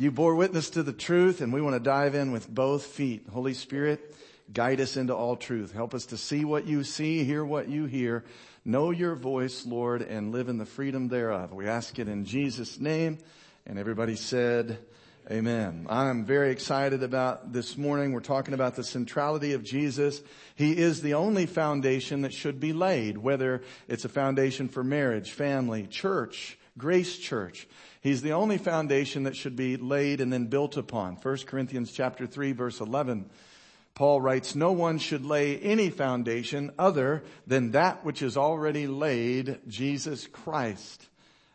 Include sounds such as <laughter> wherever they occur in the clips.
You bore witness to the truth and we want to dive in with both feet. Holy Spirit, guide us into all truth. Help us to see what you see, hear what you hear, know your voice, Lord, and live in the freedom thereof. We ask it in Jesus' name. And everybody said, Amen. I'm very excited about this morning. We're talking about the centrality of Jesus. He is the only foundation that should be laid, whether it's a foundation for marriage, family, church, grace church. He's the only foundation that should be laid and then built upon. 1 Corinthians chapter 3 verse 11. Paul writes, no one should lay any foundation other than that which is already laid, Jesus Christ.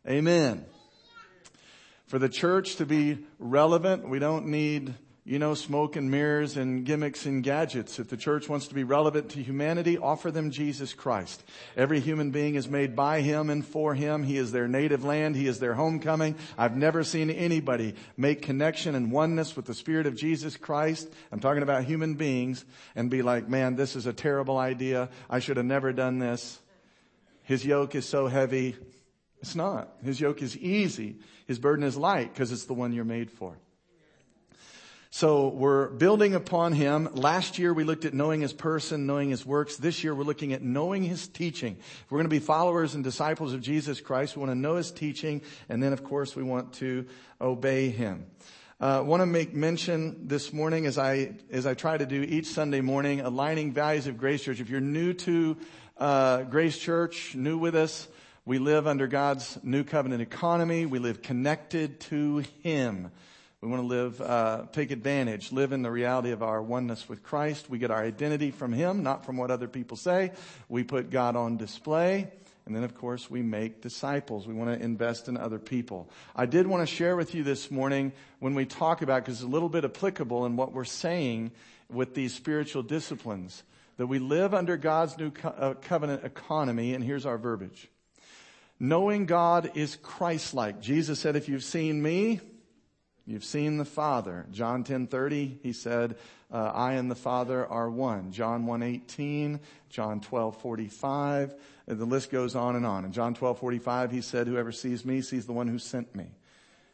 Amen. For the church to be relevant, we don't need you know, smoke and mirrors and gimmicks and gadgets. If the church wants to be relevant to humanity, offer them Jesus Christ. Every human being is made by Him and for Him. He is their native land. He is their homecoming. I've never seen anybody make connection and oneness with the Spirit of Jesus Christ. I'm talking about human beings and be like, man, this is a terrible idea. I should have never done this. His yoke is so heavy. It's not. His yoke is easy. His burden is light because it's the one you're made for. So we're building upon him. Last year we looked at knowing his person, knowing his works. This year we're looking at knowing his teaching. If we're going to be followers and disciples of Jesus Christ, we want to know his teaching, and then of course we want to obey him. I uh, want to make mention this morning as I as I try to do each Sunday morning, aligning values of Grace Church. If you're new to uh, Grace Church, new with us, we live under God's new covenant economy. We live connected to Him. We want to live, uh, take advantage, live in the reality of our oneness with Christ. We get our identity from Him, not from what other people say. We put God on display. And then, of course, we make disciples. We want to invest in other people. I did want to share with you this morning when we talk about, because it's a little bit applicable in what we're saying with these spiritual disciplines, that we live under God's new co- uh, covenant economy. And here's our verbiage. Knowing God is Christ-like. Jesus said, if you've seen me, You've seen the Father. John 10:30, he said, uh, "I and the Father are one." John 1:18, John 12:45, the list goes on and on. In John 12:45, he said, "Whoever sees me sees the one who sent me."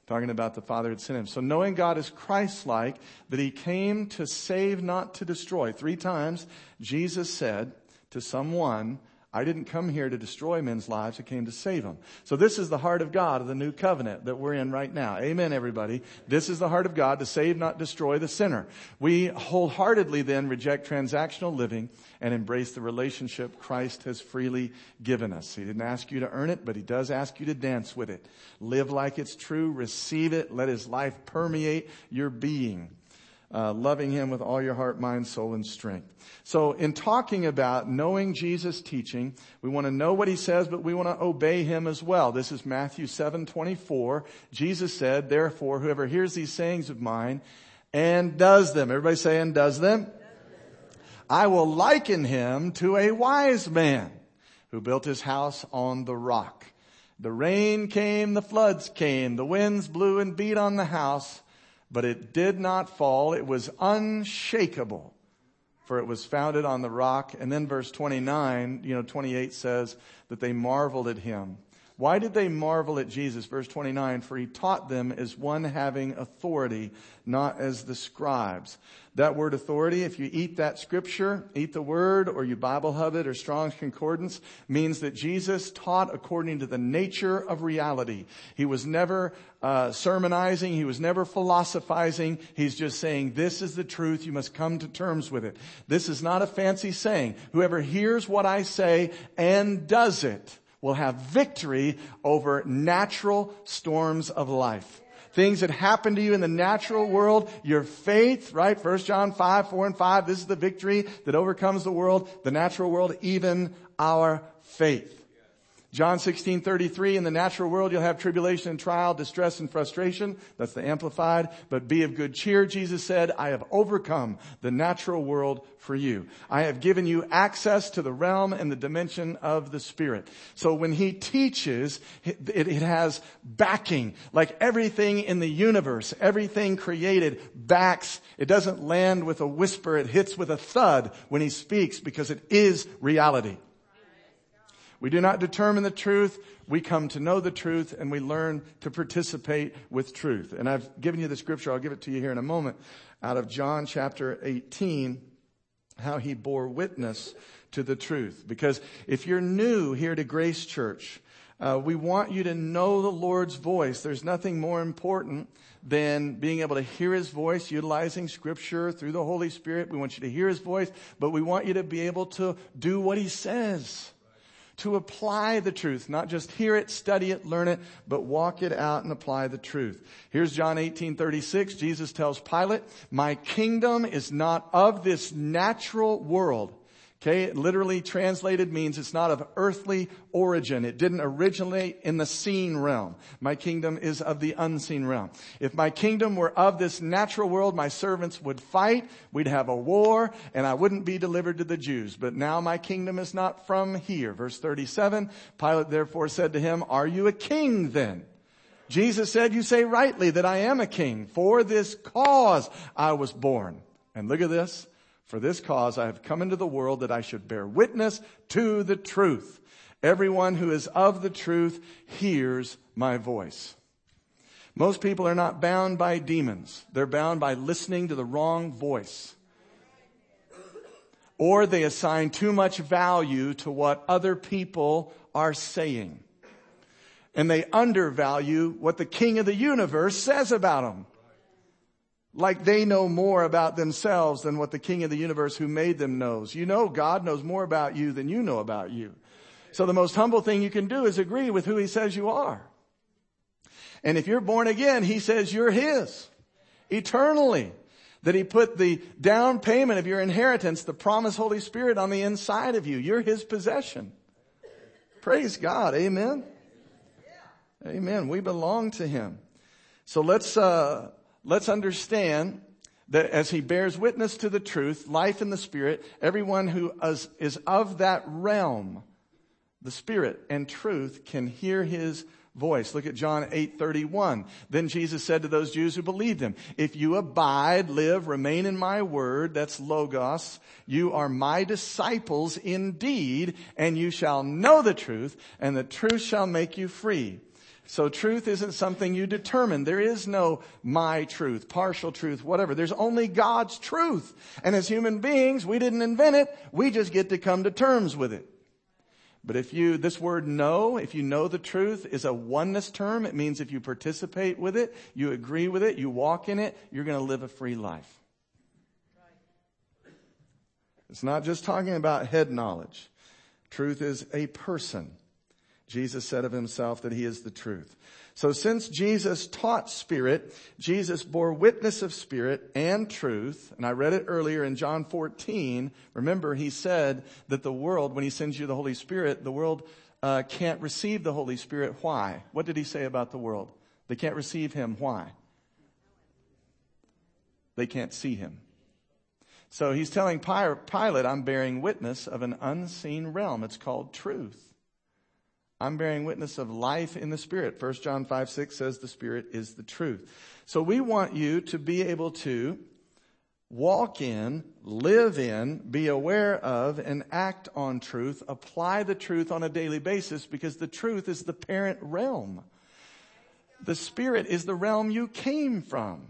Talking about the Father had sent him. So knowing God is Christ-like, that he came to save, not to destroy. Three times Jesus said to someone, I didn't come here to destroy men's lives. I came to save them. So this is the heart of God of the new covenant that we're in right now. Amen, everybody. This is the heart of God to save, not destroy the sinner. We wholeheartedly then reject transactional living and embrace the relationship Christ has freely given us. He didn't ask you to earn it, but he does ask you to dance with it. Live like it's true. Receive it. Let his life permeate your being uh, loving him with all your heart, mind, soul, and strength. So in talking about knowing Jesus' teaching, we want to know what he says, but we want to obey him as well. This is Matthew 7, 24. Jesus said, therefore, whoever hears these sayings of mine and does them, everybody say and does them, I will liken him to a wise man who built his house on the rock. The rain came, the floods came, the winds blew and beat on the house, but it did not fall. It was unshakable for it was founded on the rock. And then verse 29, you know, 28 says that they marveled at him. Why did they marvel at Jesus? Verse 29, for he taught them as one having authority, not as the scribes. That word authority, if you eat that scripture, eat the word, or you Bible hub it, or Strong's Concordance, means that Jesus taught according to the nature of reality. He was never uh, sermonizing. He was never philosophizing. He's just saying, this is the truth. You must come to terms with it. This is not a fancy saying. Whoever hears what I say and does it will have victory over natural storms of life. Things that happen to you in the natural world, your faith, right? 1 John 5, 4 and 5, this is the victory that overcomes the world, the natural world, even our faith. John 16, 33, in the natural world you'll have tribulation and trial, distress and frustration. That's the amplified. But be of good cheer, Jesus said, I have overcome the natural world for you. I have given you access to the realm and the dimension of the Spirit. So when He teaches, it, it has backing. Like everything in the universe, everything created backs. It doesn't land with a whisper, it hits with a thud when He speaks because it is reality. We do not determine the truth. We come to know the truth and we learn to participate with truth. And I've given you the scripture. I'll give it to you here in a moment out of John chapter 18, how he bore witness to the truth. Because if you're new here to Grace Church, uh, we want you to know the Lord's voice. There's nothing more important than being able to hear His voice, utilizing Scripture through the Holy Spirit. We want you to hear His voice, but we want you to be able to do what He says to apply the truth, not just hear it, study it, learn it, but walk it out and apply the truth. Here's John 18, 36. Jesus tells Pilate, my kingdom is not of this natural world. Okay, it literally translated means it's not of earthly origin. It didn't originate in the seen realm. My kingdom is of the unseen realm. If my kingdom were of this natural world, my servants would fight, we'd have a war, and I wouldn't be delivered to the Jews. But now my kingdom is not from here. Verse 37, Pilate therefore said to him, are you a king then? Jesus said, you say rightly that I am a king. For this cause I was born. And look at this. For this cause I have come into the world that I should bear witness to the truth. Everyone who is of the truth hears my voice. Most people are not bound by demons. They're bound by listening to the wrong voice. Or they assign too much value to what other people are saying. And they undervalue what the king of the universe says about them like they know more about themselves than what the king of the universe who made them knows. You know God knows more about you than you know about you. So the most humble thing you can do is agree with who he says you are. And if you're born again, he says you're his eternally. That he put the down payment of your inheritance, the promised Holy Spirit on the inside of you. You're his possession. Praise God. Amen. Amen. We belong to him. So let's, uh, let's understand that as he bears witness to the truth, life in the spirit, everyone who is, is of that realm, the spirit and truth can hear his voice. Look at John 8:31. Then Jesus said to those Jews who believed him, "If you abide, live, remain in my word, that's logos, you are my disciples indeed, and you shall know the truth, and the truth shall make you free." So truth isn't something you determine. There is no my truth, partial truth, whatever. There's only God's truth. And as human beings, we didn't invent it. We just get to come to terms with it. But if you, this word know, if you know the truth is a oneness term, it means if you participate with it, you agree with it, you walk in it, you're going to live a free life. It's not just talking about head knowledge. Truth is a person. Jesus said of himself that he is the truth. So since Jesus taught spirit, Jesus bore witness of spirit and truth. And I read it earlier in John 14. Remember, he said that the world, when he sends you the Holy Spirit, the world uh, can't receive the Holy Spirit. Why? What did he say about the world? They can't receive him. Why? They can't see him. So he's telling Pilate, I'm bearing witness of an unseen realm. It's called truth. I'm bearing witness of life in the Spirit. 1 John 5, 6 says the Spirit is the truth. So we want you to be able to walk in, live in, be aware of, and act on truth, apply the truth on a daily basis because the truth is the parent realm. The Spirit is the realm you came from.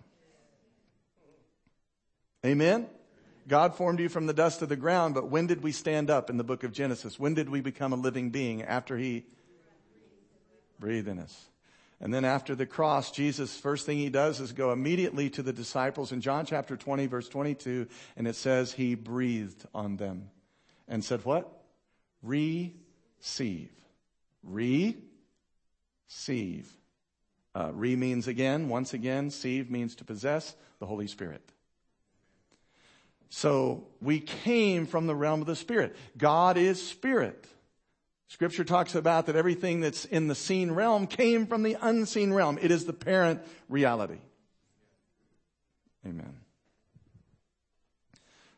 Amen? God formed you from the dust of the ground, but when did we stand up in the book of Genesis? When did we become a living being after He breathe in us. And then after the cross, Jesus, first thing he does is go immediately to the disciples in John chapter 20, verse 22, and it says he breathed on them and said, What? Receive. Receive. Uh, re means again, once again. Receive means to possess the Holy Spirit. So we came from the realm of the Spirit. God is Spirit. Scripture talks about that everything that's in the seen realm came from the unseen realm. It is the parent reality. Amen.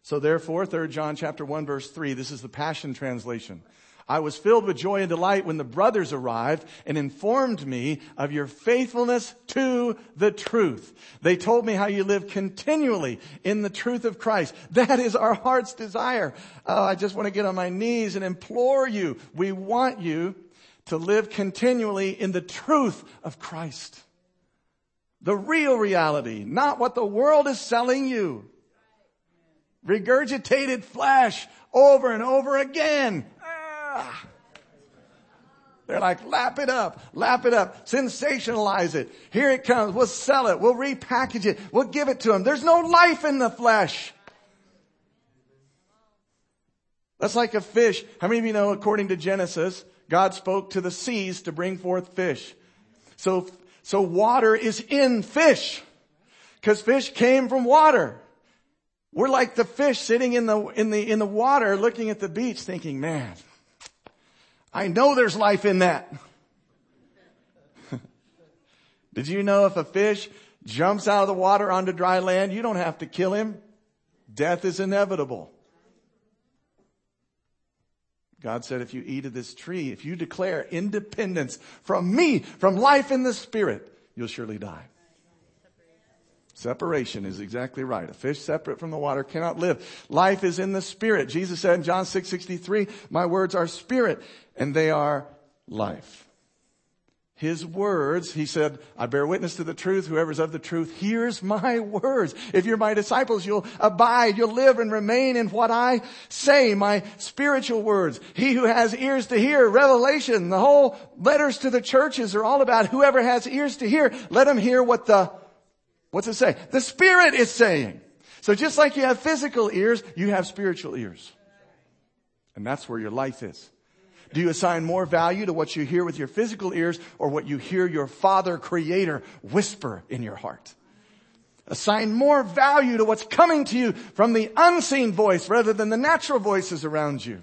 So therefore, 3 John chapter 1 verse 3, this is the Passion Translation. I was filled with joy and delight when the brothers arrived and informed me of your faithfulness to the truth. They told me how you live continually in the truth of Christ. That is our heart's desire. Oh, I just want to get on my knees and implore you. We want you to live continually in the truth of Christ. The real reality, not what the world is selling you. Regurgitated flesh over and over again. Ah. They're like, lap it up, lap it up, sensationalize it. Here it comes. We'll sell it. We'll repackage it. We'll give it to them. There's no life in the flesh. That's like a fish. How many of you know, according to Genesis, God spoke to the seas to bring forth fish. So, so water is in fish. Cause fish came from water. We're like the fish sitting in the, in the, in the water looking at the beach thinking, man, I know there's life in that. <laughs> Did you know if a fish jumps out of the water onto dry land, you don't have to kill him? Death is inevitable. God said, if you eat of this tree, if you declare independence from me, from life in the spirit, you'll surely die. Separation is exactly right. A fish separate from the water cannot live. Life is in the spirit. Jesus said in John 6, 63, my words are spirit and they are life. His words, he said, I bear witness to the truth. Whoever's of the truth hears my words. If you're my disciples, you'll abide, you'll live and remain in what I say, my spiritual words. He who has ears to hear, revelation, the whole letters to the churches are all about whoever has ears to hear, let him hear what the What's it say? The Spirit is saying. So just like you have physical ears, you have spiritual ears. And that's where your life is. Do you assign more value to what you hear with your physical ears or what you hear your Father Creator whisper in your heart? Assign more value to what's coming to you from the unseen voice rather than the natural voices around you.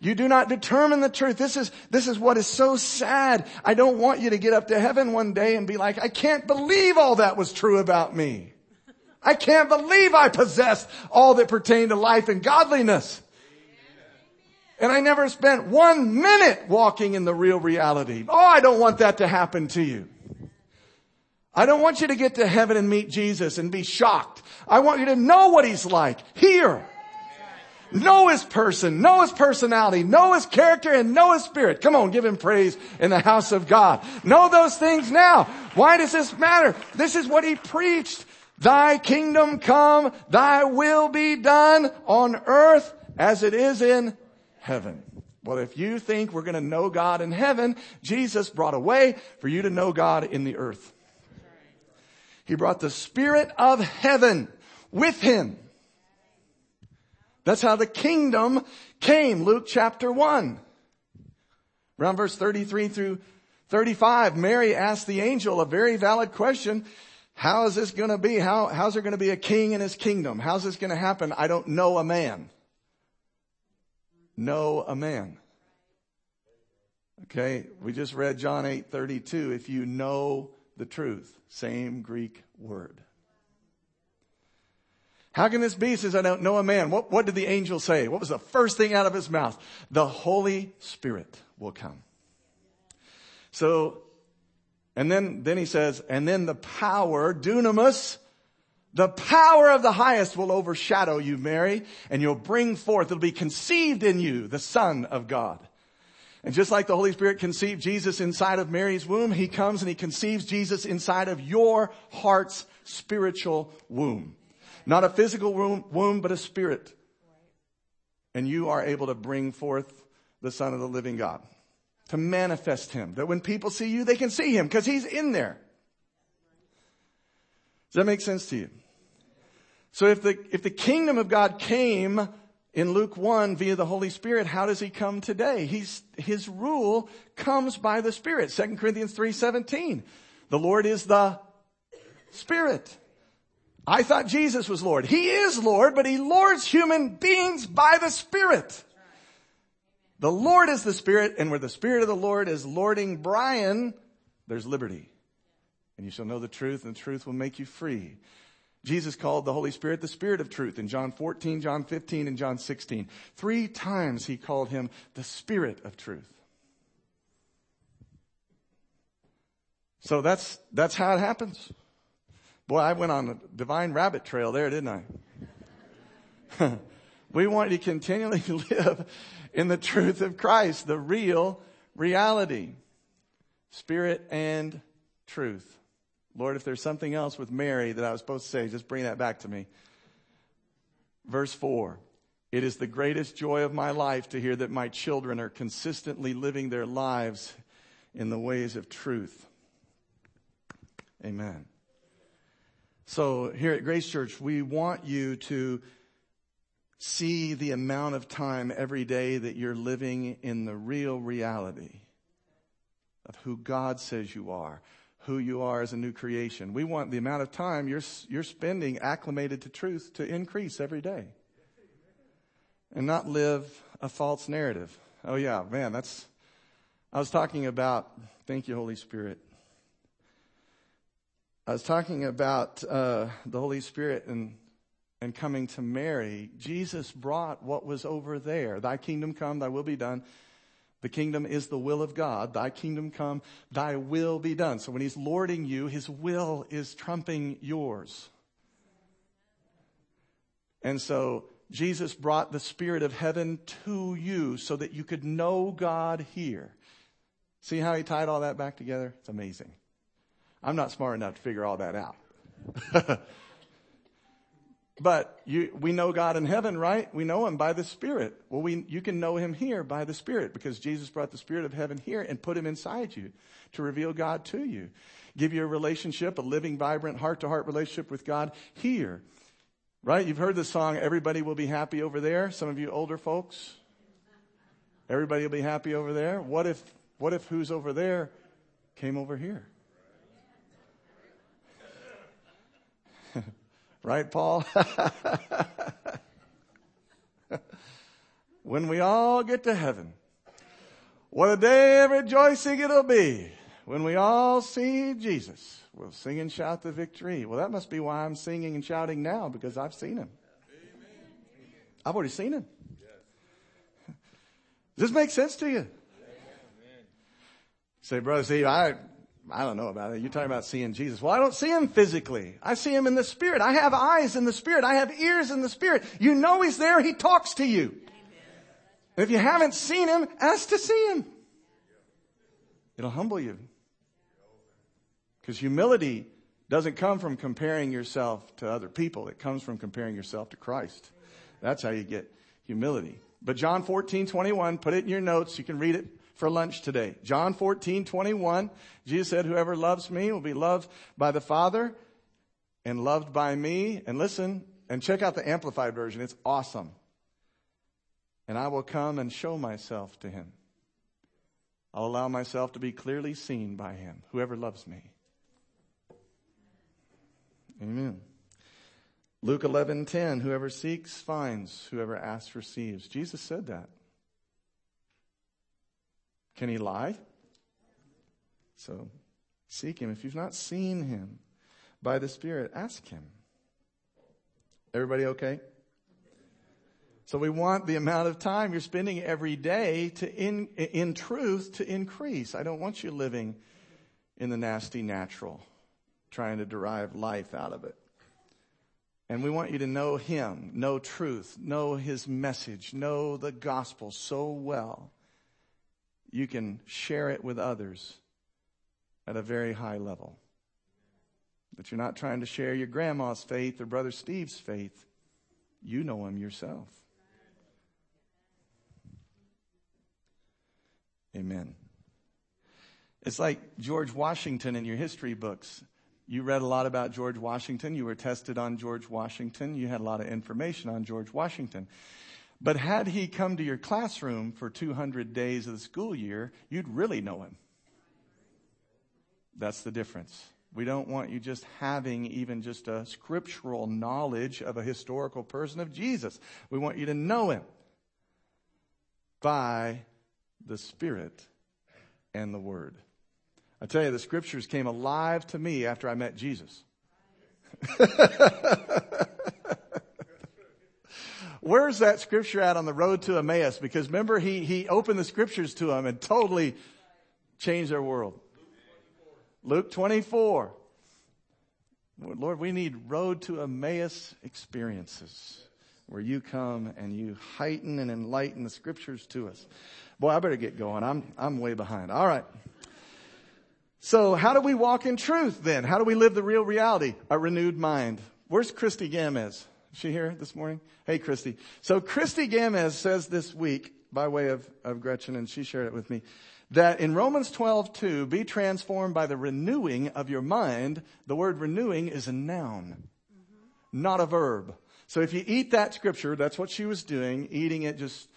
You do not determine the truth. This is, this is what is so sad. I don't want you to get up to heaven one day and be like, I can't believe all that was true about me. I can't believe I possessed all that pertained to life and godliness. And I never spent one minute walking in the real reality. Oh, I don't want that to happen to you. I don't want you to get to heaven and meet Jesus and be shocked. I want you to know what he's like here. Know his person, know his personality, know his character, and know his spirit. Come on, give him praise in the house of God. Know those things now. Why does this matter? This is what he preached. Thy kingdom come, thy will be done on earth as it is in heaven. Well, if you think we're going to know God in heaven, Jesus brought a way for you to know God in the earth. He brought the spirit of heaven with him that's how the kingdom came. Luke chapter 1. Around verse 33 through 35, Mary asked the angel a very valid question. How is this going to be? How, how's there going to be a king in his kingdom? How's this going to happen? I don't know a man. Know a man. Okay, we just read John 8 32. If you know the truth, same Greek word. How can this be since I don't know a man? What, what did the angel say? What was the first thing out of his mouth? The Holy Spirit will come. So, and then, then he says, and then the power, dunamis, the power of the highest will overshadow you, Mary, and you'll bring forth, it'll be conceived in you, the Son of God. And just like the Holy Spirit conceived Jesus inside of Mary's womb, He comes and He conceives Jesus inside of your heart's spiritual womb. Not a physical womb, but a spirit. And you are able to bring forth the Son of the living God. To manifest Him. That when people see you, they can see Him because He's in there. Does that make sense to you? So if the, if the kingdom of God came in Luke 1 via the Holy Spirit, how does he come today? He's, his rule comes by the Spirit. 2 Corinthians 3.17. The Lord is the Spirit. I thought Jesus was Lord. He is Lord, but he lords human beings by the Spirit. The Lord is the Spirit, and where the Spirit of the Lord is lording Brian, there's liberty. And you shall know the truth, and the truth will make you free. Jesus called the Holy Spirit the Spirit of truth in John 14, John 15, and John 16. Three times he called him the Spirit of truth. So that's, that's how it happens. Boy, I went on a divine rabbit trail there, didn't I? <laughs> we want to continually <laughs> live in the truth of Christ, the real reality. Spirit and truth. Lord, if there's something else with Mary that I was supposed to say, just bring that back to me. Verse 4. It is the greatest joy of my life to hear that my children are consistently living their lives in the ways of truth. Amen. So here at Grace Church, we want you to see the amount of time every day that you're living in the real reality of who God says you are, who you are as a new creation. We want the amount of time you're, you're spending acclimated to truth to increase every day and not live a false narrative. Oh yeah, man, that's, I was talking about, thank you, Holy Spirit. I was talking about uh, the Holy Spirit and and coming to Mary. Jesus brought what was over there. Thy kingdom come, thy will be done the kingdom is the will of God. Thy kingdom come, thy will be done. So when he's lording you, his will is trumping yours. And so Jesus brought the spirit of heaven to you so that you could know God here. See how he tied all that back together? It's amazing. I'm not smart enough to figure all that out. <laughs> But you, we know God in heaven, right? We know Him by the Spirit. Well, we, you can know Him here by the Spirit because Jesus brought the Spirit of heaven here and put Him inside you to reveal God to you. Give you a relationship, a living, vibrant, heart to heart relationship with God here. Right? You've heard the song, Everybody Will Be Happy Over There. Some of you older folks. Everybody will be happy over there. What if, what if who's over there came over here? <laughs> Right, Paul? <laughs> when we all get to heaven, what a day of rejoicing it'll be when we all see Jesus. We'll sing and shout the victory. Well, that must be why I'm singing and shouting now because I've seen him. I've already seen him. <laughs> Does this make sense to you? Say, brother Steve, I I don't know about it. You're talking about seeing Jesus. Well, I don't see him physically. I see him in the spirit. I have eyes in the spirit. I have ears in the spirit. You know he's there. He talks to you. if you haven't seen him, ask to see him. It'll humble you. Because humility doesn't come from comparing yourself to other people. It comes from comparing yourself to Christ. That's how you get humility. But John 14, 21, put it in your notes. You can read it for lunch today. John 14, 21, Jesus said, whoever loves me will be loved by the Father and loved by me. And listen, and check out the Amplified version. It's awesome. And I will come and show myself to him. I'll allow myself to be clearly seen by him, whoever loves me. Amen. Luke 11:10 Whoever seeks finds whoever asks receives. Jesus said that. Can he lie? So seek him. If you've not seen him by the Spirit, ask him. Everybody okay? So we want the amount of time you're spending every day to in, in truth to increase. I don't want you living in the nasty natural, trying to derive life out of it. And we want you to know Him, know truth, know His message, know the gospel so well you can share it with others at a very high level. That you're not trying to share your grandma's faith or brother Steve's faith. You know him yourself. Amen. It's like George Washington in your history books. You read a lot about George Washington. You were tested on George Washington. You had a lot of information on George Washington. But had he come to your classroom for 200 days of the school year, you'd really know him. That's the difference. We don't want you just having even just a scriptural knowledge of a historical person of Jesus. We want you to know him by the Spirit and the Word. I tell you, the scriptures came alive to me after I met Jesus. <laughs> Where's that scripture at on the road to Emmaus? Because remember, he, he opened the scriptures to them and totally changed their world. Luke 24. Lord, we need road to Emmaus experiences where you come and you heighten and enlighten the scriptures to us. Boy, I better get going. I'm, I'm way behind. All right. So how do we walk in truth then? How do we live the real reality? A renewed mind. Where's Christy Gamez? Is she here this morning? Hey, Christy. So Christy Gamez says this week, by way of, of Gretchen, and she shared it with me, that in Romans 12, 2, be transformed by the renewing of your mind. The word renewing is a noun, mm-hmm. not a verb. So if you eat that scripture, that's what she was doing, eating it, just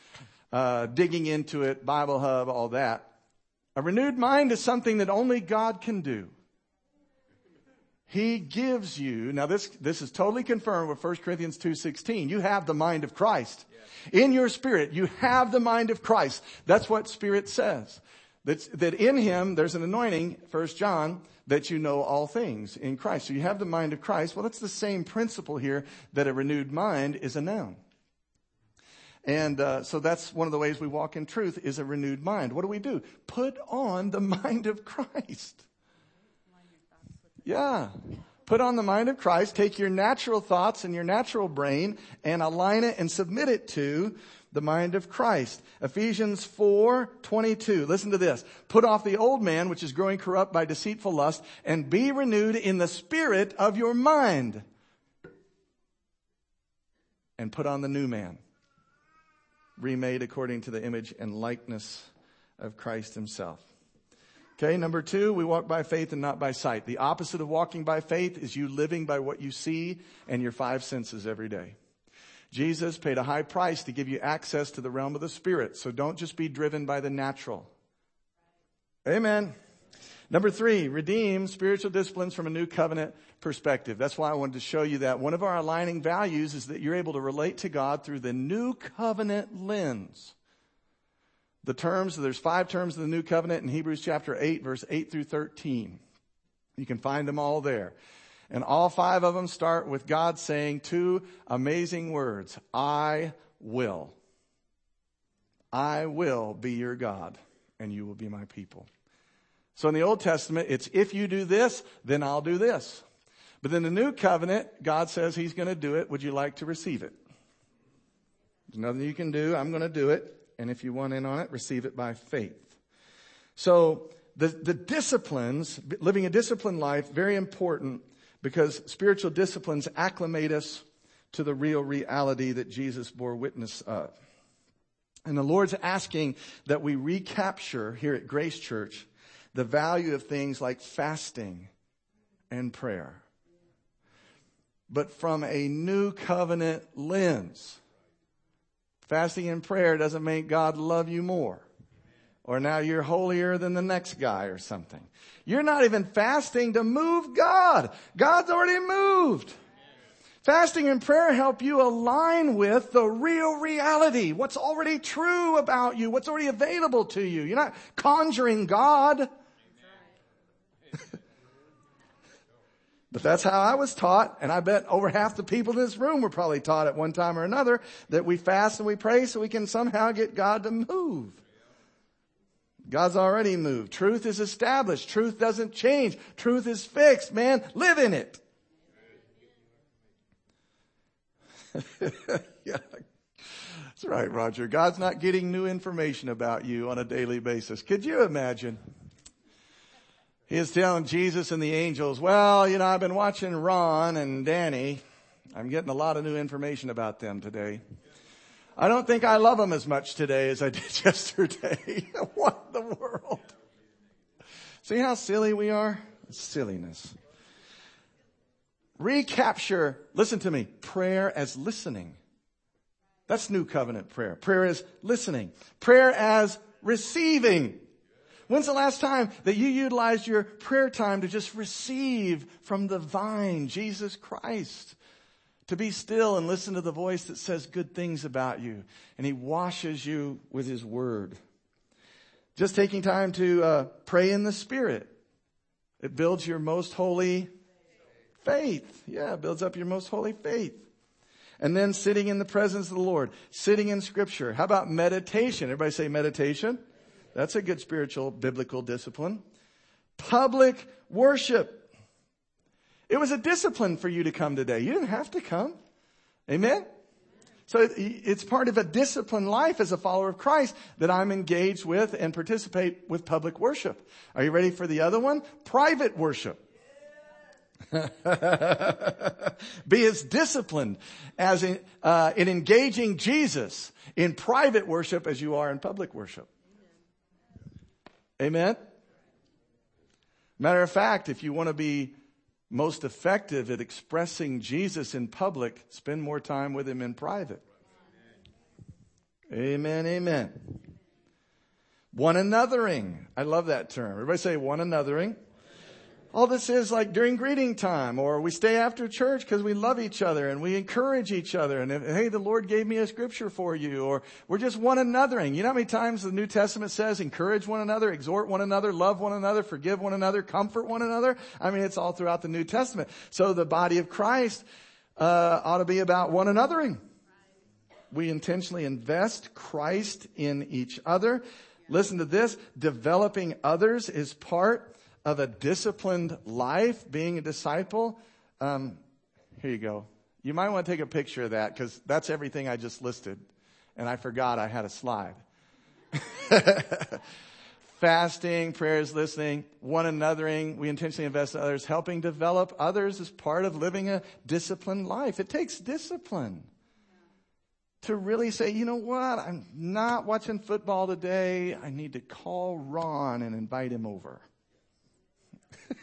uh, digging into it, Bible Hub, all that. A renewed mind is something that only God can do. He gives you, now this, this is totally confirmed with 1 Corinthians 2.16. You have the mind of Christ. In your spirit, you have the mind of Christ. That's what spirit says. That's, that in him, there's an anointing, 1 John, that you know all things in Christ. So you have the mind of Christ. Well, that's the same principle here that a renewed mind is a noun. And uh, so that's one of the ways we walk in truth is a renewed mind. What do we do? Put on the <laughs> mind of Christ. Yeah. Put on the mind of Christ. Take your natural thoughts and your natural brain and align it and submit it to the mind of Christ. Ephesians 4, 22. Listen to this. Put off the old man, which is growing corrupt by deceitful lust, and be renewed in the spirit of your mind. And put on the new man, remade according to the image and likeness of Christ himself. Okay, number two, we walk by faith and not by sight. The opposite of walking by faith is you living by what you see and your five senses every day. Jesus paid a high price to give you access to the realm of the spirit. So don't just be driven by the natural. Amen. Number three, redeem spiritual disciplines from a new covenant perspective. That's why I wanted to show you that. One of our aligning values is that you're able to relate to God through the new covenant lens. The terms, there's five terms of the new covenant in Hebrews chapter 8, verse 8 through 13. You can find them all there. And all five of them start with God saying two amazing words I will. I will be your God, and you will be my people. So in the Old Testament, it's if you do this, then I'll do this. But in the New Covenant, God says He's going to do it. Would you like to receive it? There's nothing you can do. I'm going to do it. And if you want in on it, receive it by faith. So the, the disciplines, living a disciplined life, very important because spiritual disciplines acclimate us to the real reality that Jesus bore witness of. And the Lord's asking that we recapture here at Grace Church the value of things like fasting and prayer. But from a new covenant lens. Fasting and prayer doesn't make God love you more. Or now you're holier than the next guy or something. You're not even fasting to move God. God's already moved. Fasting and prayer help you align with the real reality. What's already true about you. What's already available to you. You're not conjuring God. <laughs> but that's how I was taught. And I bet over half the people in this room were probably taught at one time or another that we fast and we pray so we can somehow get God to move. God's already moved. Truth is established. Truth doesn't change. Truth is fixed. Man, live in it. <laughs> yeah. That's right, Roger. God's not getting new information about you on a daily basis. Could you imagine? He is telling Jesus and the angels, well, you know, I've been watching Ron and Danny. I'm getting a lot of new information about them today. I don't think I love them as much today as I <laughs> did yesterday. <laughs> what the world? See how silly we are? Silliness. Recapture, listen to me, prayer as listening. That's new covenant prayer. Prayer is listening. Prayer as receiving. When's the last time that you utilized your prayer time to just receive from the vine, Jesus Christ? to be still and listen to the voice that says good things about you. And he washes you with his word. Just taking time to uh, pray in the spirit. It builds your most holy Faith. Yeah, builds up your most holy faith. And then sitting in the presence of the Lord, sitting in scripture. How about meditation? Everybody say meditation. That's a good spiritual biblical discipline. Public worship. It was a discipline for you to come today. You didn't have to come. Amen? So it's part of a disciplined life as a follower of Christ that I'm engaged with and participate with public worship. Are you ready for the other one? Private worship. <laughs> Be as disciplined as in, uh, in engaging Jesus in private worship as you are in public worship. Amen. Matter of fact, if you want to be most effective at expressing Jesus in public, spend more time with him in private. Amen, amen. One anothering. I love that term. Everybody say one anothering. All this is like during greeting time or we stay after church because we love each other and we encourage each other and hey, the Lord gave me a scripture for you or we're just one anothering. You know how many times the New Testament says encourage one another, exhort one another, love one another, forgive one another, comfort one another? I mean, it's all throughout the New Testament. So the body of Christ, uh, ought to be about one anothering. We intentionally invest Christ in each other. Listen to this. Developing others is part of a disciplined life, being a disciple, um, here you go. You might want to take a picture of that because that's everything I just listed. And I forgot I had a slide. <laughs> Fasting, prayers, listening, one anothering. We intentionally invest in others. Helping develop others is part of living a disciplined life. It takes discipline to really say, you know what? I'm not watching football today. I need to call Ron and invite him over.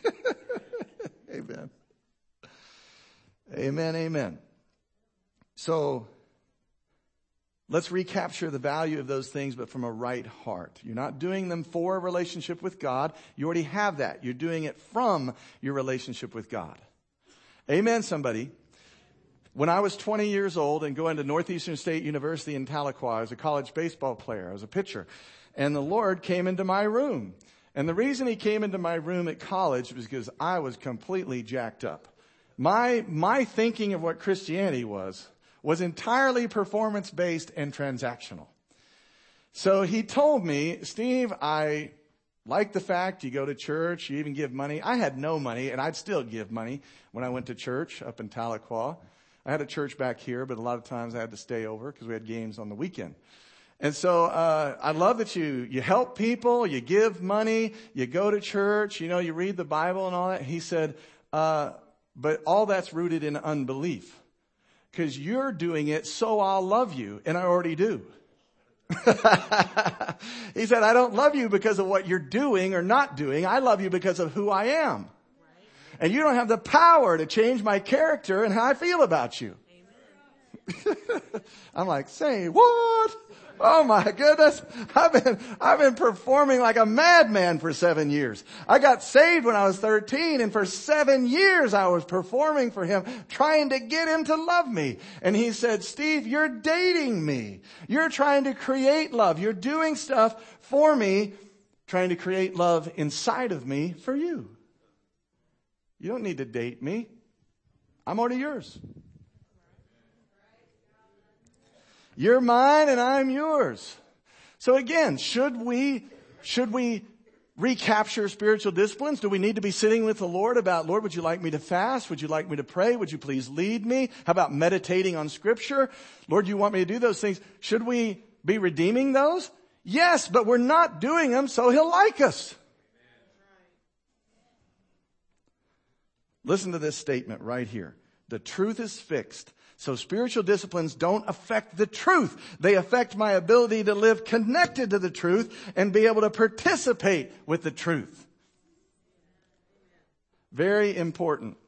<laughs> amen. Amen, amen. So, let's recapture the value of those things, but from a right heart. You're not doing them for a relationship with God. You already have that. You're doing it from your relationship with God. Amen, somebody. When I was 20 years old and going to Northeastern State University in Tahlequah, I was a college baseball player. I was a pitcher. And the Lord came into my room and the reason he came into my room at college was because I was completely jacked up. My, my thinking of what Christianity was, was entirely performance based and transactional. So he told me, Steve, I like the fact you go to church, you even give money. I had no money and I'd still give money when I went to church up in Tahlequah. I had a church back here, but a lot of times I had to stay over because we had games on the weekend. And so uh, I love that you you help people, you give money, you go to church, you know, you read the Bible and all that. He said, uh, but all that's rooted in unbelief, because you're doing it so I'll love you, and I already do. <laughs> he said, I don't love you because of what you're doing or not doing. I love you because of who I am. And you don't have the power to change my character and how I feel about you. <laughs> I'm like, say what? Oh my goodness. I've been, I've been performing like a madman for seven years. I got saved when I was 13 and for seven years I was performing for him, trying to get him to love me. And he said, Steve, you're dating me. You're trying to create love. You're doing stuff for me, trying to create love inside of me for you. You don't need to date me. I'm already yours. You're mine and I'm yours. So again, should we, should we recapture spiritual disciplines? Do we need to be sitting with the Lord about, Lord, would you like me to fast? Would you like me to pray? Would you please lead me? How about meditating on scripture? Lord, you want me to do those things? Should we be redeeming those? Yes, but we're not doing them so he'll like us. Listen to this statement right here. The truth is fixed so spiritual disciplines don't affect the truth. They affect my ability to live connected to the truth and be able to participate with the truth. Very important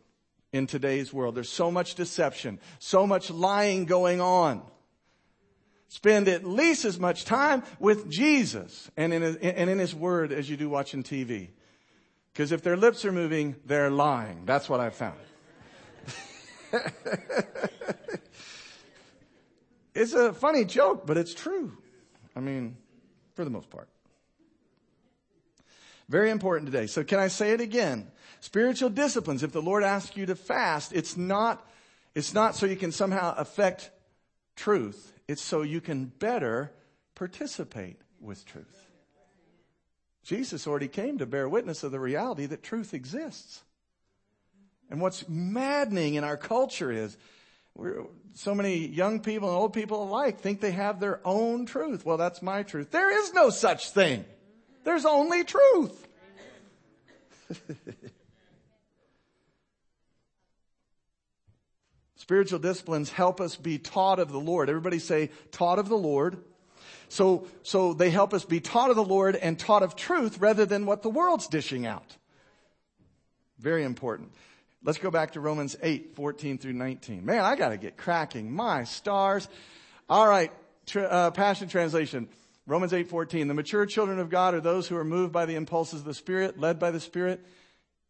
in today's world. There's so much deception, so much lying going on. Spend at least as much time with Jesus and in his, and in his word as you do watching TV. Because if their lips are moving, they're lying. That's what I've found. <laughs> it's a funny joke, but it's true. I mean, for the most part. Very important today. So can I say it again? Spiritual disciplines, if the Lord asks you to fast, it's not, it's not so you can somehow affect truth. It's so you can better participate with truth. Jesus already came to bear witness of the reality that truth exists. And what's maddening in our culture is so many young people and old people alike think they have their own truth. Well, that's my truth. There is no such thing. There's only truth. <laughs> Spiritual disciplines help us be taught of the Lord. Everybody say, taught of the Lord. So, so they help us be taught of the Lord and taught of truth rather than what the world's dishing out. Very important. Let's go back to Romans 8, 14 through 19. Man, I gotta get cracking. My stars. All right. uh, Passion Translation. Romans 8, 14. The mature children of God are those who are moved by the impulses of the Spirit, led by the Spirit.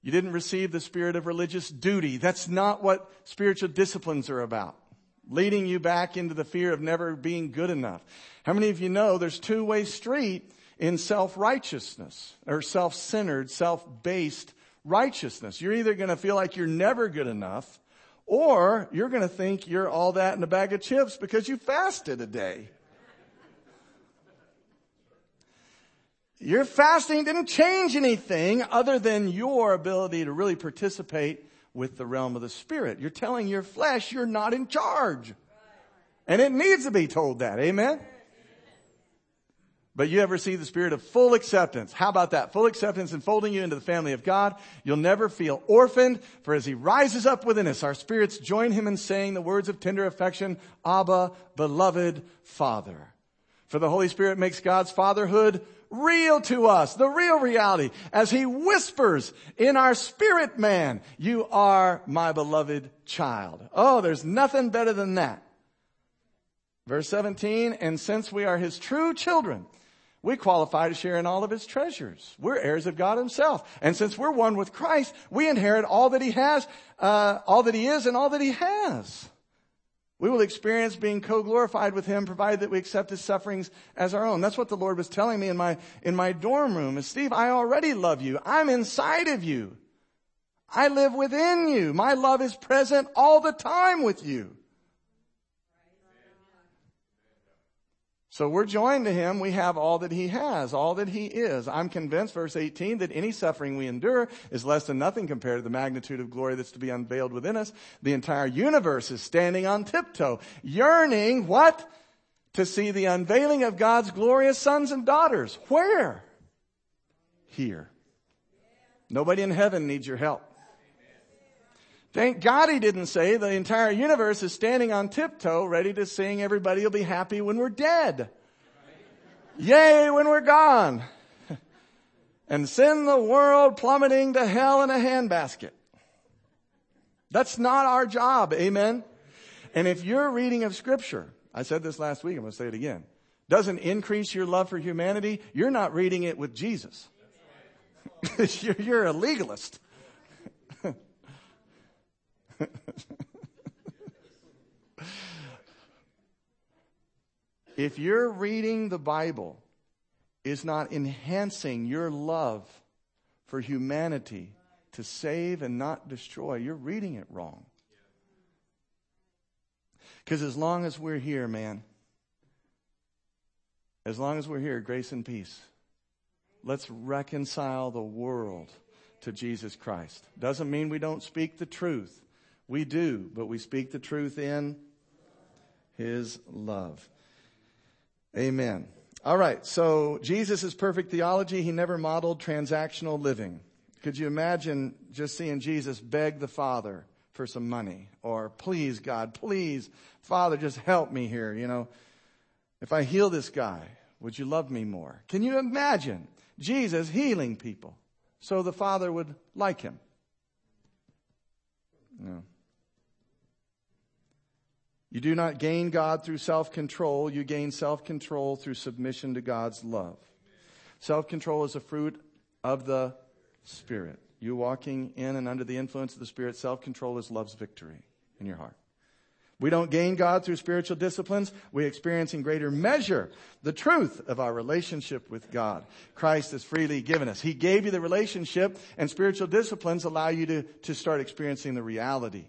You didn't receive the spirit of religious duty. That's not what spiritual disciplines are about. Leading you back into the fear of never being good enough. How many of you know there's two-way street in self-righteousness or self-centered, self-based righteousness. You're either going to feel like you're never good enough or you're going to think you're all that in a bag of chips because you fasted a day. Your fasting didn't change anything other than your ability to really participate with the realm of the spirit. You're telling your flesh you're not in charge. And it needs to be told that. Amen? But you ever see the spirit of full acceptance. How about that? Full acceptance and folding you into the family of God. You'll never feel orphaned, for as he rises up within us, our spirits join him in saying the words of tender affection, Abba, beloved Father. For the Holy Spirit makes God's fatherhood real to us, the real reality, as he whispers in our spirit man, you are my beloved child. Oh, there's nothing better than that. Verse 17, and since we are his true children, we qualify to share in all of his treasures. We're heirs of God himself. And since we're one with Christ, we inherit all that he has, uh, all that he is and all that he has. We will experience being co-glorified with him provided that we accept his sufferings as our own. That's what the Lord was telling me in my, in my dorm room. Steve, I already love you. I'm inside of you. I live within you. My love is present all the time with you. So we're joined to him. We have all that he has, all that he is. I'm convinced, verse 18, that any suffering we endure is less than nothing compared to the magnitude of glory that's to be unveiled within us. The entire universe is standing on tiptoe, yearning what? To see the unveiling of God's glorious sons and daughters. Where? Here. Nobody in heaven needs your help. Thank God he didn't say the entire universe is standing on tiptoe ready to sing everybody will be happy when we're dead. Yay when we're gone. <laughs> and send the world plummeting to hell in a handbasket. That's not our job. Amen. And if your reading of scripture, I said this last week, I'm going to say it again, doesn't increase your love for humanity, you're not reading it with Jesus. <laughs> you're, you're a legalist. <laughs> if you're reading the Bible is not enhancing your love for humanity to save and not destroy, you're reading it wrong. Because as long as we're here, man, as long as we're here, grace and peace, let's reconcile the world to Jesus Christ. Doesn't mean we don't speak the truth. We do, but we speak the truth in His love. Amen. All right. So Jesus' is perfect theology, He never modeled transactional living. Could you imagine just seeing Jesus beg the Father for some money or please God, please Father, just help me here. You know, if I heal this guy, would you love me more? Can you imagine Jesus healing people so the Father would like him? No. You do not gain God through self-control. You gain self-control through submission to God's love. Self-control is a fruit of the Spirit. You walking in and under the influence of the Spirit, self-control is love's victory in your heart. We don't gain God through spiritual disciplines. We experience in greater measure the truth of our relationship with God. Christ has freely given us. He gave you the relationship and spiritual disciplines allow you to, to start experiencing the reality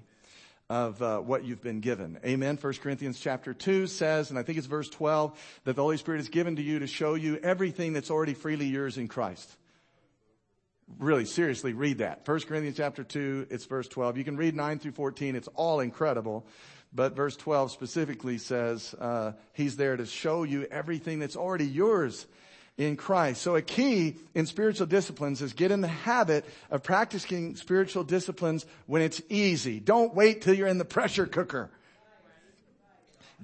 of uh, what you've been given. Amen. 1 Corinthians chapter 2 says, and I think it's verse 12, that the Holy Spirit is given to you to show you everything that's already freely yours in Christ. Really, seriously, read that. 1 Corinthians chapter 2, it's verse 12. You can read 9 through 14. It's all incredible. But verse 12 specifically says, uh, he's there to show you everything that's already yours in Christ. So a key in spiritual disciplines is get in the habit of practicing spiritual disciplines when it's easy. Don't wait till you're in the pressure cooker.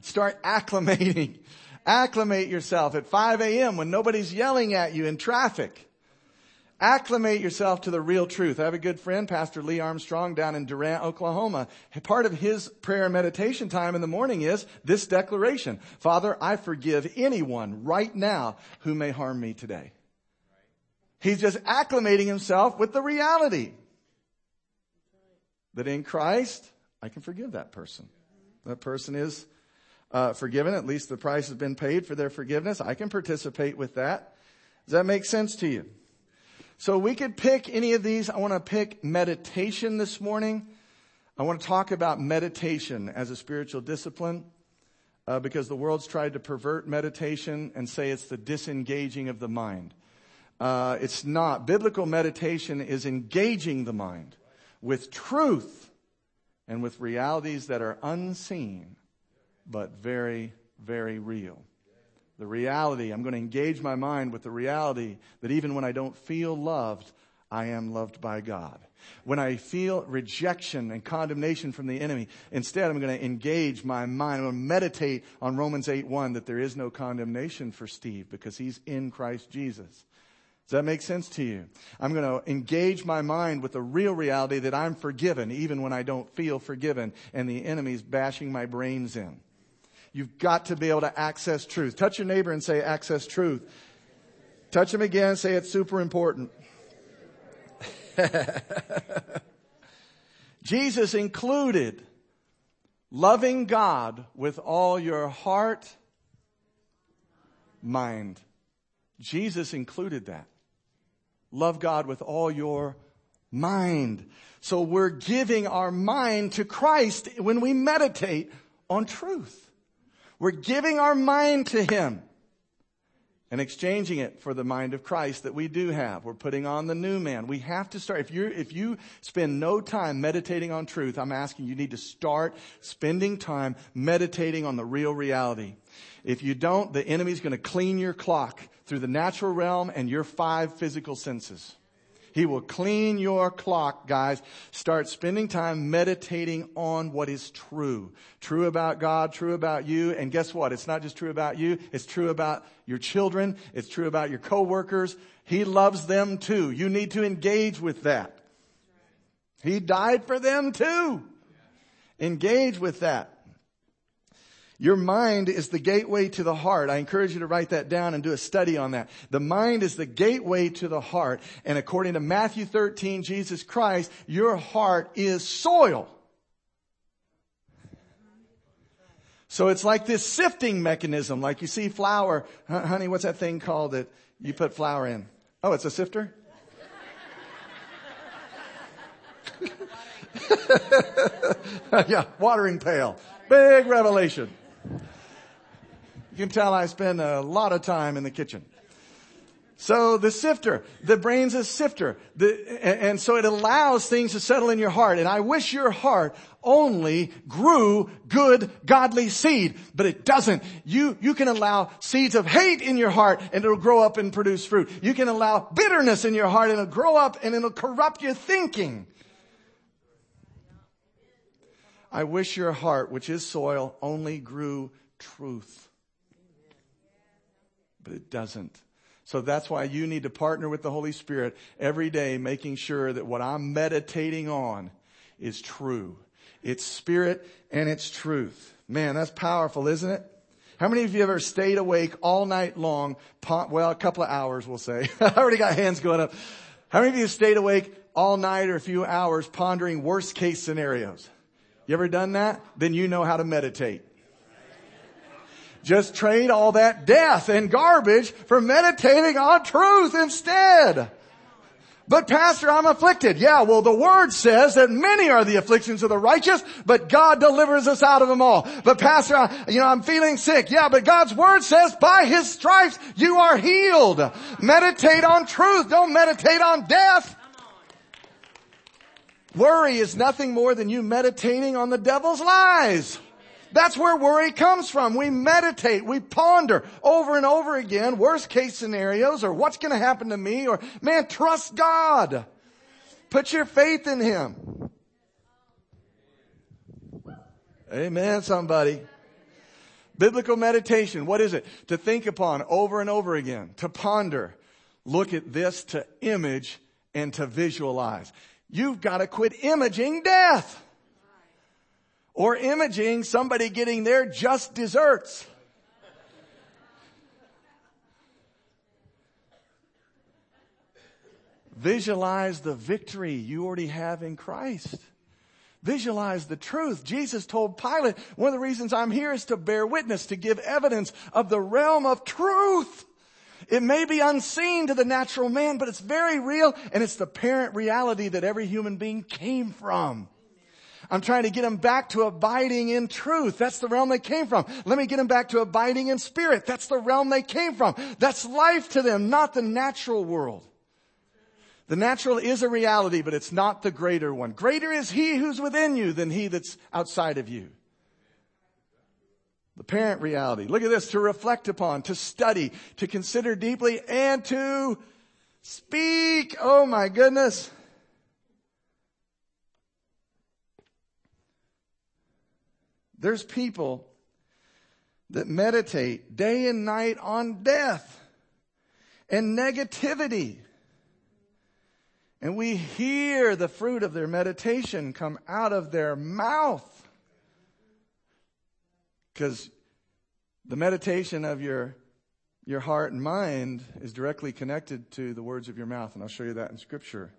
Start acclimating. <laughs> Acclimate yourself at 5 a.m. when nobody's yelling at you in traffic. Acclimate yourself to the real truth. I have a good friend, Pastor Lee Armstrong, down in Durant, Oklahoma. Part of his prayer and meditation time in the morning is this declaration. Father, I forgive anyone right now who may harm me today. He's just acclimating himself with the reality that in Christ, I can forgive that person. That person is uh, forgiven. At least the price has been paid for their forgiveness. I can participate with that. Does that make sense to you? So we could pick any of these. I want to pick meditation this morning. I want to talk about meditation as a spiritual discipline. Uh, because the world's tried to pervert meditation and say it's the disengaging of the mind. Uh, it's not. Biblical meditation is engaging the mind with truth and with realities that are unseen, but very, very real. The reality, I'm going to engage my mind with the reality that even when I don't feel loved, I am loved by God. When I feel rejection and condemnation from the enemy, instead I'm going to engage my mind. I'm going to meditate on Romans 8 1 that there is no condemnation for Steve because he's in Christ Jesus. Does that make sense to you? I'm going to engage my mind with the real reality that I'm forgiven even when I don't feel forgiven and the enemy's bashing my brains in. You've got to be able to access truth. Touch your neighbor and say, access truth. Touch him again, say it's super important. <laughs> Jesus included loving God with all your heart, mind. Jesus included that. Love God with all your mind. So we're giving our mind to Christ when we meditate on truth. We're giving our mind to Him and exchanging it for the mind of Christ that we do have. We're putting on the new man. We have to start. If you if you spend no time meditating on truth, I'm asking you need to start spending time meditating on the real reality. If you don't, the enemy's going to clean your clock through the natural realm and your five physical senses. He will clean your clock, guys. Start spending time meditating on what is true. True about God, true about you. And guess what? It's not just true about you. It's true about your children. It's true about your coworkers. He loves them too. You need to engage with that. He died for them too. Engage with that. Your mind is the gateway to the heart. I encourage you to write that down and do a study on that. The mind is the gateway to the heart. And according to Matthew 13, Jesus Christ, your heart is soil. So it's like this sifting mechanism, like you see flour. Honey, what's that thing called that you put flour in? Oh, it's a sifter? <laughs> yeah, watering pail. Big revelation. You can tell I spend a lot of time in the kitchen. So the sifter, the brain's a sifter. The, and so it allows things to settle in your heart. And I wish your heart only grew good, godly seed, but it doesn't. You, you can allow seeds of hate in your heart and it'll grow up and produce fruit. You can allow bitterness in your heart and it'll grow up and it'll corrupt your thinking. I wish your heart, which is soil, only grew truth but it doesn't. So that's why you need to partner with the Holy Spirit every day, making sure that what I'm meditating on is true. It's spirit and it's truth. Man, that's powerful, isn't it? How many of you ever stayed awake all night long? Well, a couple of hours, we'll say. <laughs> I already got hands going up. How many of you stayed awake all night or a few hours pondering worst case scenarios? You ever done that? Then you know how to meditate. Just trade all that death and garbage for meditating on truth instead. But pastor, I'm afflicted. Yeah, well the word says that many are the afflictions of the righteous, but God delivers us out of them all. But pastor, I, you know, I'm feeling sick. Yeah, but God's word says by his stripes you are healed. Meditate on truth. Don't meditate on death. Worry is nothing more than you meditating on the devil's lies. That's where worry comes from. We meditate, we ponder over and over again worst case scenarios or what's going to happen to me or man, trust God. Put your faith in Him. Amen, somebody. Biblical meditation, what is it? To think upon over and over again, to ponder, look at this, to image, and to visualize. You've got to quit imaging death or imaging somebody getting their just desserts. Visualize the victory you already have in Christ. Visualize the truth. Jesus told Pilate, one of the reasons I'm here is to bear witness, to give evidence of the realm of truth. It may be unseen to the natural man, but it's very real and it's the parent reality that every human being came from. I'm trying to get them back to abiding in truth. That's the realm they came from. Let me get them back to abiding in spirit. That's the realm they came from. That's life to them, not the natural world. The natural is a reality, but it's not the greater one. Greater is he who's within you than he that's outside of you. The parent reality. Look at this, to reflect upon, to study, to consider deeply, and to speak. Oh my goodness. There's people that meditate day and night on death and negativity. And we hear the fruit of their meditation come out of their mouth. Because the meditation of your, your heart and mind is directly connected to the words of your mouth. And I'll show you that in scripture.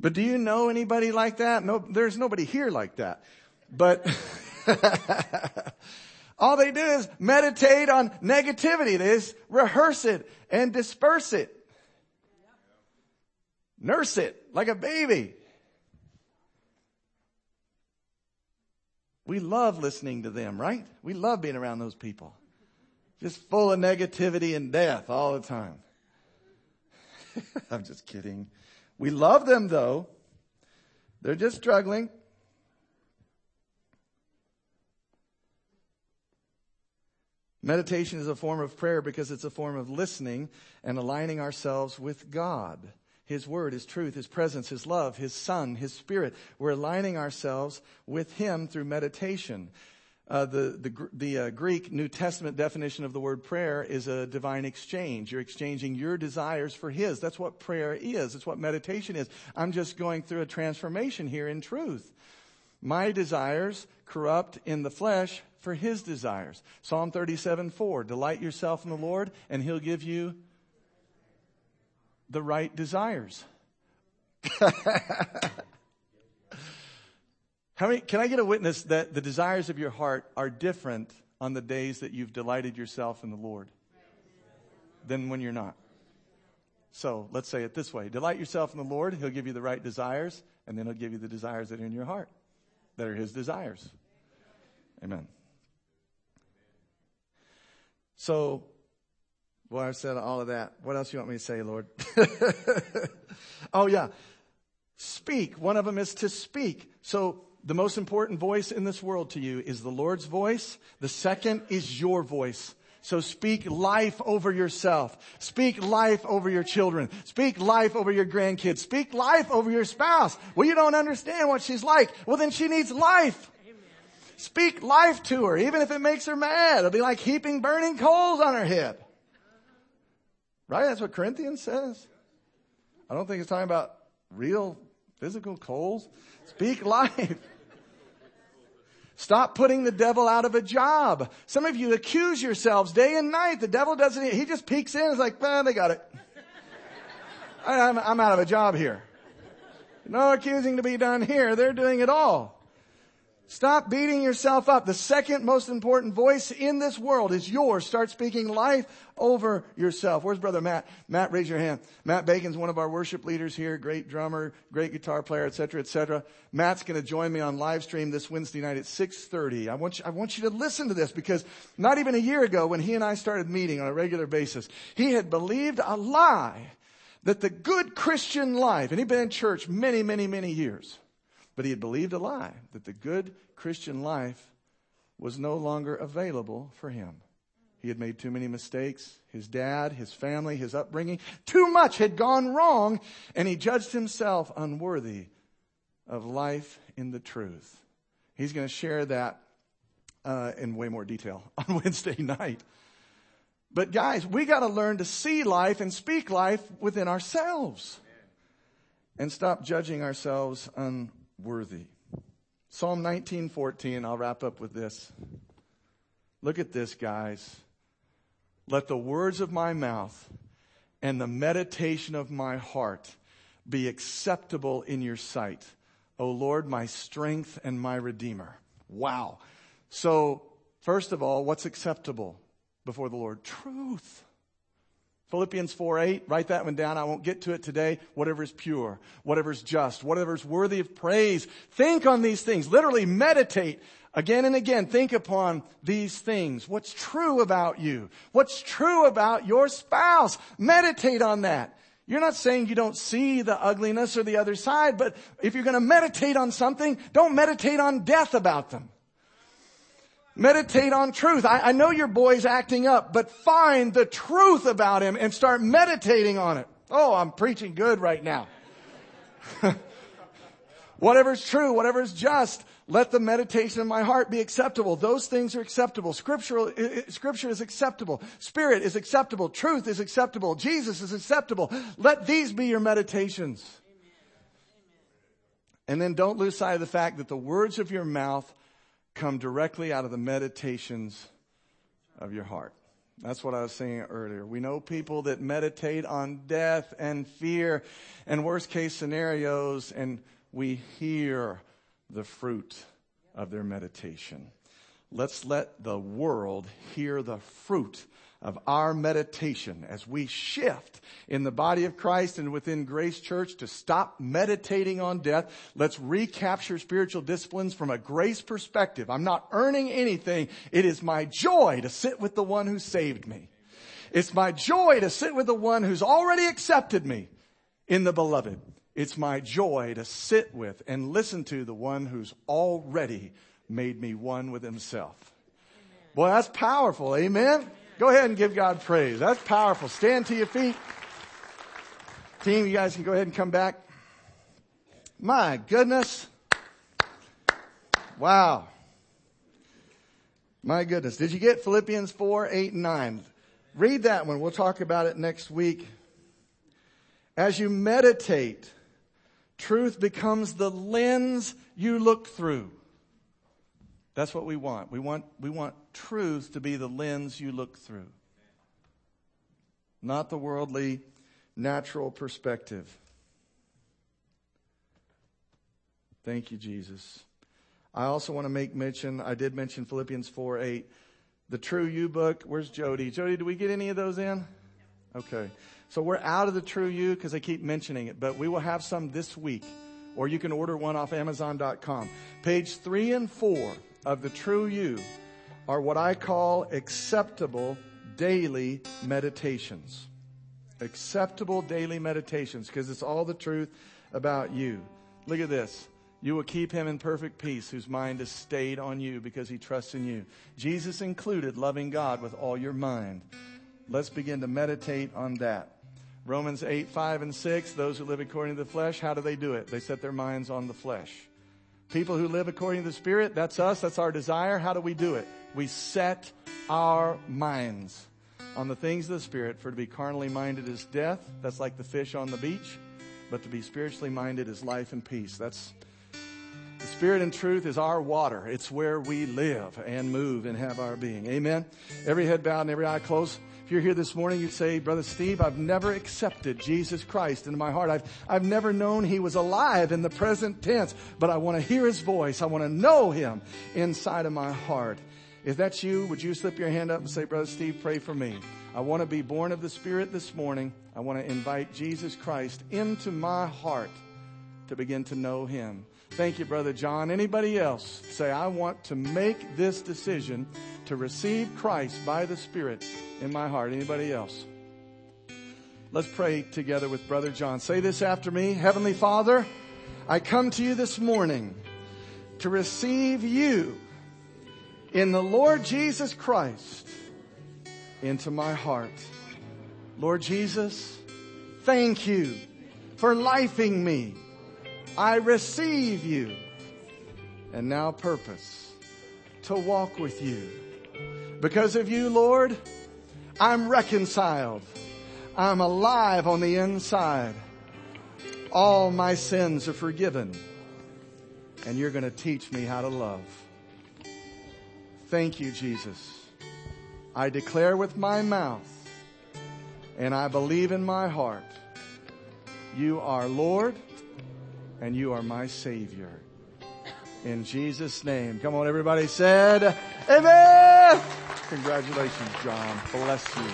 But do you know anybody like that? No, there's nobody here like that. But <laughs> All they do is meditate on negativity. They just rehearse it and disperse it. Nurse it like a baby. We love listening to them, right? We love being around those people. Just full of negativity and death all the time. <laughs> I'm just kidding. We love them though. They're just struggling. Meditation is a form of prayer because it's a form of listening and aligning ourselves with God. His word, His truth, His presence, His love, His Son, His Spirit. We're aligning ourselves with Him through meditation. Uh, the the, the uh, Greek New Testament definition of the word prayer is a divine exchange. You're exchanging your desires for His. That's what prayer is. It's what meditation is. I'm just going through a transformation here in truth. My desires corrupt in the flesh for his desires. Psalm 37, 4. Delight yourself in the Lord and he'll give you the right desires. <laughs> How many, can I get a witness that the desires of your heart are different on the days that you've delighted yourself in the Lord than when you're not? So let's say it this way. Delight yourself in the Lord. He'll give you the right desires and then he'll give you the desires that are in your heart that are his desires. Amen. So, well, I've said all of that. What else you want me to say, Lord? <laughs> oh yeah. Speak. One of them is to speak. So the most important voice in this world to you is the Lord's voice. The second is your voice. So speak life over yourself. Speak life over your children. Speak life over your grandkids. Speak life over your spouse. Well, you don't understand what she's like. Well, then she needs life. Speak life to her, even if it makes her mad. It'll be like heaping burning coals on her head. Right? That's what Corinthians says. I don't think it's talking about real physical coals. Speak life. Stop putting the devil out of a job. Some of you accuse yourselves day and night. The devil doesn't, he just peeks in It's like, well, they got it. I'm, I'm out of a job here. No accusing to be done here. They're doing it all. Stop beating yourself up. The second most important voice in this world is yours. Start speaking life over yourself. Where's brother Matt? Matt, raise your hand. Matt Bacon's one of our worship leaders here, great drummer, great guitar player, etc., etc. Matt's going to join me on live stream this Wednesday night at 6:30. I want you, I want you to listen to this because not even a year ago when he and I started meeting on a regular basis, he had believed a lie that the good Christian life, and he'd been in church many, many, many years but he had believed a lie that the good Christian life was no longer available for him. He had made too many mistakes. His dad, his family, his upbringing, too much had gone wrong, and he judged himself unworthy of life in the truth. He's going to share that uh, in way more detail <laughs> on Wednesday night. But guys, we got to learn to see life and speak life within ourselves and stop judging ourselves un- worthy. Psalm 19:14, I'll wrap up with this. Look at this, guys. Let the words of my mouth and the meditation of my heart be acceptable in your sight. O Lord, my strength and my redeemer. Wow. So, first of all, what's acceptable before the Lord? Truth. Philippians 4 8, write that one down. I won't get to it today. Whatever is pure, whatever is just, whatever is worthy of praise. Think on these things. Literally meditate again and again. Think upon these things. What's true about you? What's true about your spouse? Meditate on that. You're not saying you don't see the ugliness or the other side, but if you're going to meditate on something, don't meditate on death about them. Meditate on truth. I, I know your boy's acting up, but find the truth about him and start meditating on it. Oh, I'm preaching good right now. <laughs> whatever's true, whatever's just, let the meditation of my heart be acceptable. Those things are acceptable. Scriptural, scripture is acceptable. Spirit is acceptable. Truth is acceptable. Jesus is acceptable. Let these be your meditations. And then don't lose sight of the fact that the words of your mouth come directly out of the meditations of your heart. That's what I was saying earlier. We know people that meditate on death and fear and worst case scenarios, and we hear the fruit of their meditation. Let's let the world hear the fruit of our meditation as we shift in the body of Christ and within Grace Church to stop meditating on death. Let's recapture spiritual disciplines from a grace perspective. I'm not earning anything. It is my joy to sit with the one who saved me. It's my joy to sit with the one who's already accepted me in the beloved. It's my joy to sit with and listen to the one who's already made me one with himself. Boy, that's powerful. Amen. Go ahead and give God praise. That's powerful. Stand to your feet. Team, you guys can go ahead and come back. My goodness. Wow. My goodness. Did you get Philippians 4, 8, and 9? Read that one. We'll talk about it next week. As you meditate, truth becomes the lens you look through. That's what we want. We want, we want truth to be the lens you look through, not the worldly, natural perspective. Thank you, Jesus. I also want to make mention, I did mention Philippians 4 8. The True You book, where's Jody? Jody, do we get any of those in? Okay. So we're out of the True You because I keep mentioning it, but we will have some this week, or you can order one off Amazon.com. Page three and four of the true you are what I call acceptable daily meditations. Acceptable daily meditations because it's all the truth about you. Look at this. You will keep him in perfect peace whose mind is stayed on you because he trusts in you. Jesus included loving God with all your mind. Let's begin to meditate on that. Romans 8, 5, and 6, those who live according to the flesh, how do they do it? They set their minds on the flesh. People who live according to the Spirit, that's us, that's our desire. How do we do it? We set our minds on the things of the Spirit, for to be carnally minded is death. That's like the fish on the beach. But to be spiritually minded is life and peace. That's the Spirit and truth is our water. It's where we live and move and have our being. Amen. Every head bowed and every eye closed. If you're here this morning, you'd say, Brother Steve, I've never accepted Jesus Christ into my heart. I've, I've never known He was alive in the present tense, but I want to hear His voice. I want to know Him inside of my heart. If that's you, would you slip your hand up and say, Brother Steve, pray for me. I want to be born of the Spirit this morning. I want to invite Jesus Christ into my heart to begin to know Him. Thank you, Brother John. Anybody else say, I want to make this decision to receive Christ by the Spirit in my heart. Anybody else? Let's pray together with Brother John. Say this after me. Heavenly Father, I come to you this morning to receive you in the Lord Jesus Christ into my heart. Lord Jesus, thank you for lifing me I receive you and now purpose to walk with you. Because of you, Lord, I'm reconciled. I'm alive on the inside. All my sins are forgiven. And you're going to teach me how to love. Thank you, Jesus. I declare with my mouth and I believe in my heart you are Lord and you are my Savior. In Jesus' name. Come on, everybody said, Amen! Congratulations, John. Bless you.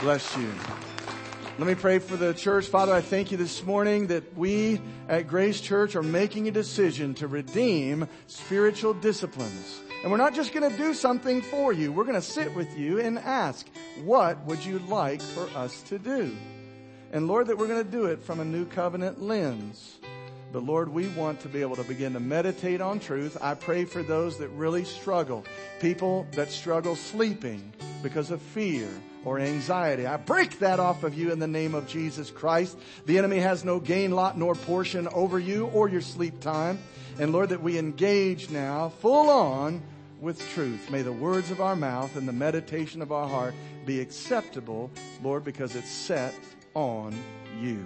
Bless you. Let me pray for the church. Father, I thank you this morning that we at Grace Church are making a decision to redeem spiritual disciplines. And we're not just going to do something for you. We're going to sit with you and ask, what would you like for us to do? And Lord, that we're going to do it from a new covenant lens. But Lord, we want to be able to begin to meditate on truth. I pray for those that really struggle. People that struggle sleeping because of fear or anxiety. I break that off of you in the name of Jesus Christ. The enemy has no gain lot nor portion over you or your sleep time. And Lord, that we engage now full on with truth. May the words of our mouth and the meditation of our heart be acceptable, Lord, because it's set on you.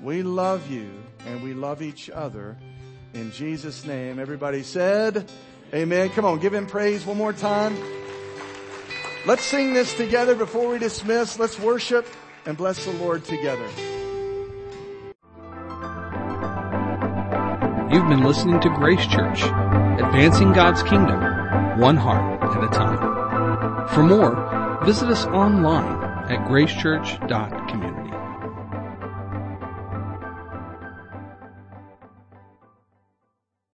We love you and we love each other. In Jesus' name, everybody said, Amen. Come on, give him praise one more time. Let's sing this together before we dismiss. Let's worship and bless the Lord together. You've been listening to Grace Church, advancing God's kingdom, one heart at a time. For more, visit us online at gracechurch.community.